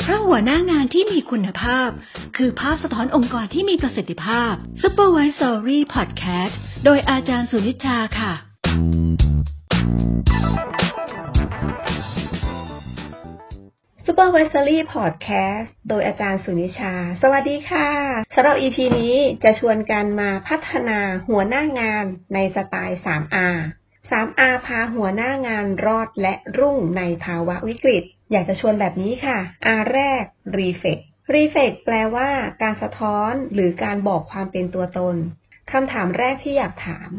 เพราะหัวหน้างานที่มีคุณภาพ คือภาพสะท้อนองค์กรที่มีประสิทธิภาพ Supervisory Podcast โดยอาจารย์สุนิชาค่ะ Supervisory Podcast โดยอาจารย์สุนิชา สวัสดีค่ะสำหรับ EP นี้จะชวนกันมาพัฒนาหัวหน้างานในสไตล์ 3R 3R พาหัวหน้างานรอดและรุ่งในภาวะวิกฤต อยากจะชวนแบบนี้ค่ะ R แรก Reflect Reflect แปลว่า การสะท้อนหรือการบอกความเป็นตัวตนคำถามแรกที่อยากถาม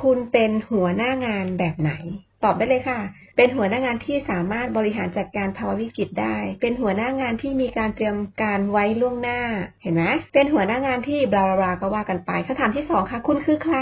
คุณเป็นหัวหน้างานแบบไหน ตอบได้เลยค่ะ เป็นหัวหน้างานที่สามารถบริหารจัดการภาวะวิกฤตได้ เป็นหัวหน้างานที่มีการเตรียมการไว้ล่วงหน้า เห็นไหมเป็นหัวหน้างานที่บลาบลาก็ว่ากันไปคำถามที่สองค่ะ คุณคือใคร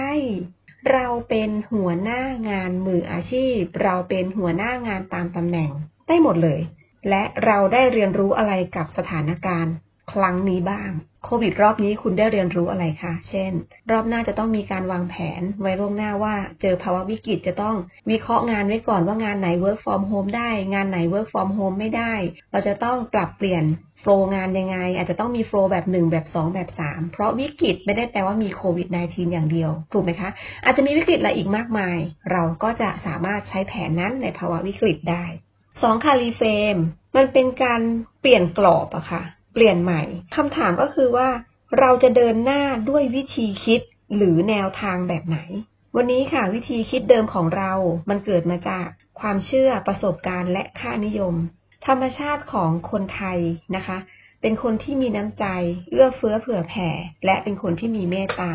เราเป็นหัวหน้างานมืออาชีพ เราเป็นหัวหน้างานตามตำแหน่ง ได้หมดเลย และเราได้เรียนรู้อะไรกับสถานการณ์ ครั้งนี้บ้าง โควิดรอบนี้คุณได้เรียนรู้อะไรคะ เช่น รอบหน้าจะต้องมีการวางแผน ไว้ล่วงหน้าว่า เจอภาวะวิกฤตจะต้องวิเคราะห์งานไว้ก่อนว่างานไหน work from home ได้ งานไหน work from home ไม่ได้ เราจะต้องปรับเปลี่ยน โฟล์งานยังไง อาจจะต้องมีโฟล์แบบ1แบบ2แบบ3เพราะวิกฤตไม่ได้แปลว่ามีโควิด -19 อย่างเดียว ถูกไหมคะ อาจจะมีวิกฤตอะไรอีกมากมาย เราก็จะสามารถใช้แผนนั้นในภาวะวิกฤตได้สองคารีเฟมมันเป็นการเปลี่ยนกรอบอะค่ะ เปลี่ยนใหม่คำถามก็คือว่า เราจะเดินหน้าด้วยวิธีคิดหรือแนวทางแบบไหน วันนี้ค่ะวิธีคิดเดิมของเรา มันเกิดมาจากความเชื่อประสบการณ์และค่านิยม ธรรมชาติของคนไทยนะคะ เป็นคนที่มีน้ำใจ เอื้อเฟื้อเผื่อแผ่ และเป็นคนที่มีเมตตา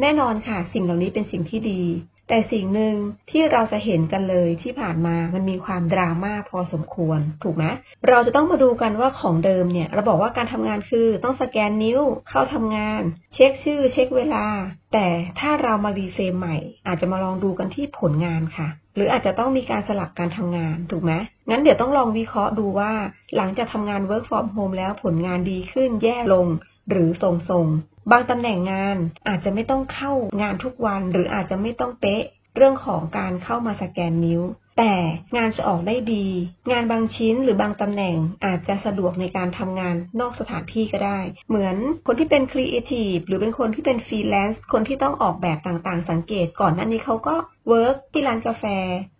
แน่นอนค่ะ สิ่งเหล่านี้เป็นสิ่งที่ดี แต่สิ่งหนึ่งที่เราจะเห็นกันเลยที่ผ่านมามันมีความดราม่าพอสมควร ถูกไหมเราจะต้องมาดูกันว่าของเดิมเนี่ย เราบอกว่าการทำงานคือต้องสแกนนิ้วเข้าทำงาน เช็คชื่อ เช็คเวลา แต่ถ้าเรามารีเฟรมใหม่ อาจจะมาลองดูกันที่ผลงานค่ะ หรืออาจจะต้องมีการสลับการทำงานถูกไหมงั้นเดี๋ยวต้องลองวิเคราะห์ดูว่า หลังจากทำงาน work from home แล้วผลงานดีขึ้นแย่ลง หรือทรงๆ บางตำแหน่งงานอาจจะไม่ต้องเข้างานทุกวัน หรืออาจจะไม่ต้องเป๊ะ เรื่องของการเข้ามาสแกนนิ้ว แต่งานจะออกได้ดี งานบางชิ้นหรือบางตำแหน่งอาจจะสะดวกในการทำงานนอกสถานที่ก็ได้ เหมือนคนที่เป็นครีเอทีฟหรือเป็นคนที่เป็นฟรีแลนซ์คนที่ต้องออกแบบต่างๆ สังเกตก่อนหน้านี้เขาก็ work ที่ร้านกาแฟ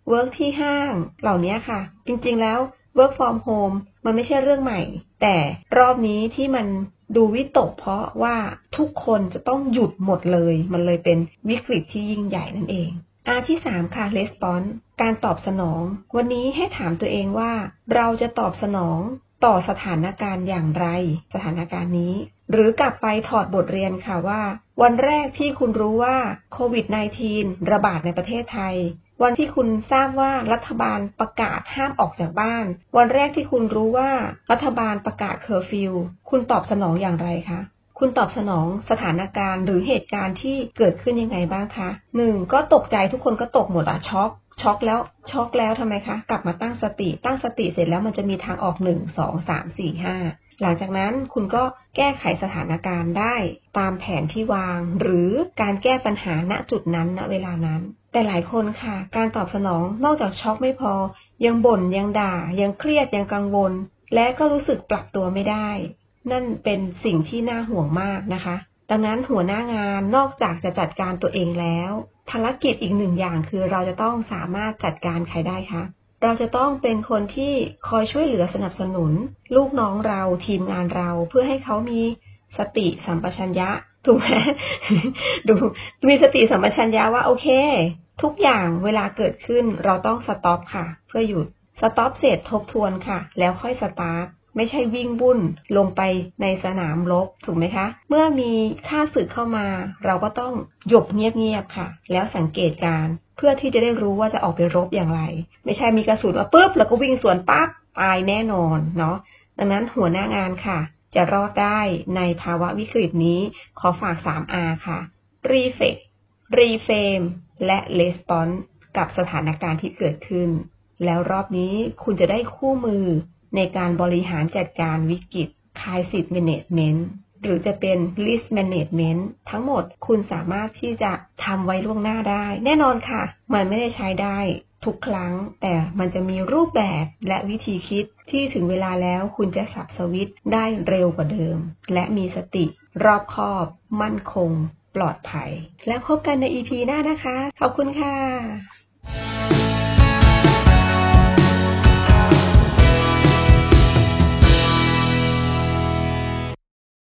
เวิร์กที่ห้าง เหล่านี้ค่ะ จริงๆแล้ว work from home มันไม่ใช่เรื่องใหม่ แต่รอบนี้ที่มัน ดูวิตกเพราะว่าทุกคนจะต้องหยุดหมดเลย มันเลยเป็นวิกฤตที่ยิ่งใหญ่นั่นเองอาที่3ค่ะ response การตอบสนอง วันนี้ให้ถามตัวเองว่า เราจะตอบสนอง ต่อสถานการณ์อย่างไร สถานการณ์นี้ หรือกลับไปถอดบทเรียนค่ะว่า วันแรกที่คุณรู้ว่าโควิด -19 ระบาดในประเทศไทย วันที่คุณทราบว่ารัฐบาลประกาศห้ามออกจากบ้าน วันแรกที่คุณรู้ว่ารัฐบาลประกาศเคอร์ฟิวคุณตอบสนองอย่างไรคะคุณตอบสนองสถานการณ์หรือเหตุการณ์ที่เกิดขึ้นยังไงบ้างคะหนึ่งก็ตกใจทุกคนก็ตกหมดอะช็อก ช็อกแล้วช็อกแล้วทำไมคะ กลับมาตั้งสติตั้งสติเสร็จแล้วมันจะมีทางออกหนึ่งสองสามสี่ห้าหลังจากนั้นคุณก็แก้ไขสถานการณ์ได้ตามแผนที่วาง หรือการแก้ปัญหาณจุดนั้นณเวลานั้น แต่หลายคนค่ะ การตอบสนองนอกจากช็อกไม่พอ ยังบ่นยังด่า ยังเครียดยังกังวล และก็รู้สึกปรับตัวไม่ได้ นั่นเป็นสิ่งที่น่าห่วงมากนะคะ ดังนั้นหัวหน้างานนอกจากจะจัดการตัวเองแล้ว ภารกิจอีกหนึ่งอย่างคือเราจะต้องสามารถจัดการใครได้คะเราจะต้องเป็นคนที่คอยช่วยเหลือสนับสนุน ลูกน้องเราทีมงานเราเพื่อให้เขามีสติสัมปชัญญะถูกไหมดูมีสติสัมปชัญญะว่าโอเค ทุกอย่างเวลาเกิดขึ้นเราต้อง stop ค่ะ เพื่อหยุด stop เสร็จทบทวนค่ะ แล้วค่อยสตาร์ท ไม่ใช่วิ่งวุ่นลงไปในสนามรบถูกไหมคะ เมื่อมีข้าศึกเข้ามา เราก็ต้องหลบเงียบๆค่ะ แล้วสังเกตการเพื่อที่จะได้รู้ว่าจะออกไปรบอย่างไร ไม่ใช่มีกระสุนมาปุ๊บแล้วก็วิ่งสวนปั๊บตายแน่นอนเนาะดังนั้นหัวหน้างานค่ะ จะรอดได้ในภาวะวิกฤตนี้ขอฝาก 3R ค่ะ Reflect Reframe และ Response กับสถานการณ์ที่เกิดขึ้น แล้วรอบนี้คุณจะได้คู่มือ ในการบริหารจัดการวิกฤต Crisis Management หรือจะเป็น List Management ทั้งหมดคุณสามารถที่จะทำไว้ล่วงหน้าได้ แน่นอนค่ะ มันไม่ได้ใช้ได้ทุกครั้ง แต่มันจะมีรูปแบบและวิธีคิดที่ถึงเวลาแล้วคุณจะสับสวิตได้เร็วกว่าเดิม และมีสติ รอบคอบ มั่นคง ปลอดภัย แล้วพบกันใน EP หน้านะคะ ขอบคุณค่ะ